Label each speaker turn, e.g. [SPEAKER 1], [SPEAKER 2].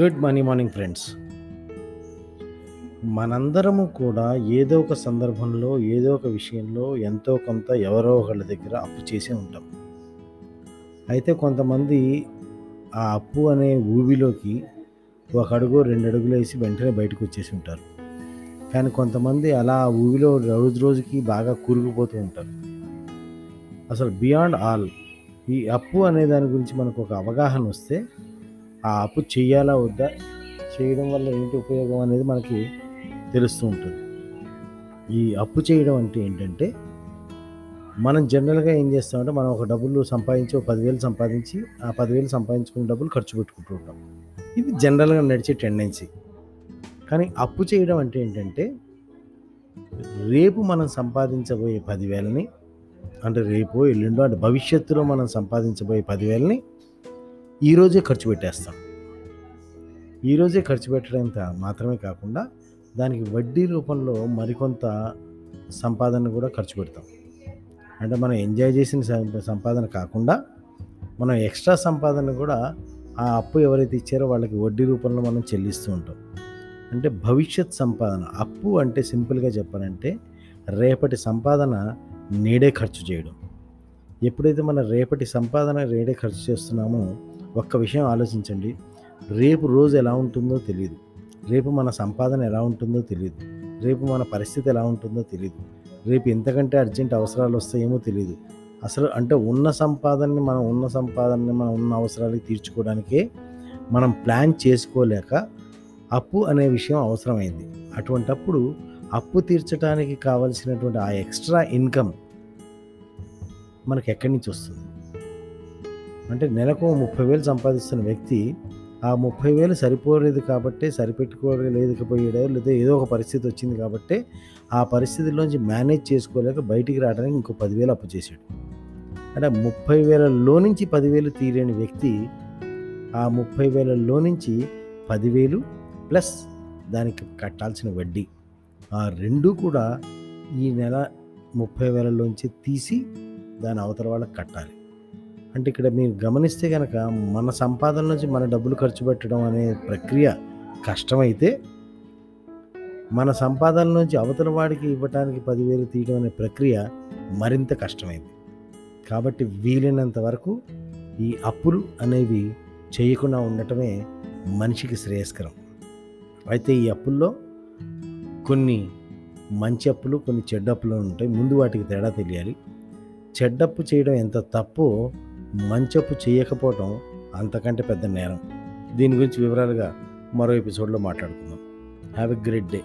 [SPEAKER 1] Good money morning friends. మనందరము కూడా ఏదో ఒక సందర్భంలో ఏదో ఒక విషయంలో ఎంతో కొంత ఎవరో ఒకళ్ళ దగ్గర అప్పు చేసే ఉంటాం. అయితే కొంతమంది ఆ అప్పు అనే ఊబిలోకి ఒక అడుగు రెండు అడుగులు వేసి వెంటనే బయటకు వచ్చేసి ఉంటారు. కానీ కొంతమంది అలా ఆ ఊబిలో రోజు రోజుకి బాగా కూరుకుపోతూ ఉంటారు. అసలు బియాండ్ ఆల్ ఈ అప్పు అనే దాని గురించి మనకు ఒక అవగాహన వస్తే ఆ అప్పు చేయాలా వద్దా? చేయడం వల్ల ఏంటి ఉపయోగం అనేది మనకి తెలుస్తూ ఉంటుంది. ఈ అప్పు చేయడం అంటే ఏంటంటే మనం జనరల్గా ఏం చేస్తామంటే మనం ఒక డబ్బులు సంపాదించి ఒక పదివేలు సంపాదించి ఆ పదివేలు సంపాదించుకున్న డబ్బులు ఖర్చు పెట్టుకుంటూ ఉంటాం. ఇది జనరల్గా నడిచే టెండెన్సీ. కానీ అప్పు చేయడం అంటే ఏంటంటే రేపు మనం సంపాదించబోయే పదివేలని అంటే రేపు ఎల్లుండో అంటే భవిష్యత్తులో మనం సంపాదించబోయే పదివేలని ఈరోజే ఖర్చు పెట్టేస్తాం. ఈరోజే ఖర్చు పెట్టడంత మాత్రమే కాకుండా దానికి వడ్డీ రూపంలో మరికొంత సంపాదన కూడా ఖర్చు పెడతాం. అంటే మనం ఎంజాయ్ చేసిన సం- సంపాదన కాకుండా మనం ఎక్స్ట్రా సంపాదన కూడా ఆ అప్పు ఎవరైతే ఇచ్చారో వాళ్ళకి వడ్డీ రూపంలో మనం చెల్లిస్తూ ఉంటాం. అంటే భవిష్యత్ సంపాదన అప్పు అంటే సింపుల్గా చెప్పాలంటే రేపటి సంపాదన నేడే ఖర్చు చేయడం. ఎప్పుడైతే మన రేపటి సంపాదన నేడే ఖర్చు చేస్తున్నామో ఒక్క విషయం ఆలోచించండి. రేపు రోజు ఎలా ఉంటుందో తెలియదు రేపు మన సంపాదన ఎలా ఉంటుందో తెలియదు రేపు మన పరిస్థితి ఎలా ఉంటుందో తెలియదు రేపు ఎంతకంటే అర్జెంట్ అవసరాలు వస్తాయేమో తెలియదు అసలు అంటే ఉన్న సంపాదనని మనం ఉన్న సంపాదనని మనం ఉన్న అవసరాలకి తీర్చుకోవడానికే మనం ప్లాన్ చేసుకోలేక అప్పు అనే విషయం అవసరమైంది. అటువంటప్పుడు అప్పు తీర్చడానికి కావలసినటువంటి ఆ ఎక్స్ట్రా ఇన్కమ్ మనకు ఎక్కడి నుంచి వస్తుంది? అంటే నెలకు ముప్పై వేలు సంపాదిస్తున్న వ్యక్తి ఆ ముప్పై వేలు సరిపోలేదు కాబట్టి సరిపెట్టుకోలేకపోయాడో లేదా ఏదో ఒక పరిస్థితి వచ్చింది కాబట్టి ఆ పరిస్థితిలోంచి మేనేజ్ చేసుకోలేక బయటికి రావడానికి ఇంకో పదివేలు అప్పు చేశాడు. అంటే ముప్పై వేలలో నుంచి పదివేలు తీరని వ్యక్తి ఆ ముప్పై వేలలో నుంచి పదివేలు ప్లస్ దానికి కట్టాల్సిన వడ్డీ ఆ రెండు కూడా ఈ నెల ముప్పై వేలలోంచి తీసి దాని అవతల వాళ్ళకి కట్టాలి. అంటే ఇక్కడ మీరు గమనిస్తే కనుక మన సంపాదన నుంచి మన డబ్బులు ఖర్చు పెట్టడం అనే ప్రక్రియ కష్టమైతే మన సంపాదన నుంచి అవతల వాడికి ఇవ్వటానికి పదివేలు తీయడం అనే ప్రక్రియ మరింత కష్టమైంది. కాబట్టి వీలైనంత వరకు ఈ అప్పులు అనేవి చేయకుండా ఉండటమే మనిషికి శ్రేయస్కరం. అయితే ఈ అప్పుల్లో కొన్ని మంచి అప్పులు కొన్ని చెడ్డ అప్పులు ఉంటాయి. ముందు వాటికి తేడా తెలియాలి. చెడ్డప్పు చేయడం ఎంత తప్పో మంచపు చేయకపోవటం అంతకంటే పెద్ద నేరం. దీని గురించి వివరాలుగా మరో ఎపిసోడ్లో మాట్లాడుకుందాం. Have a great day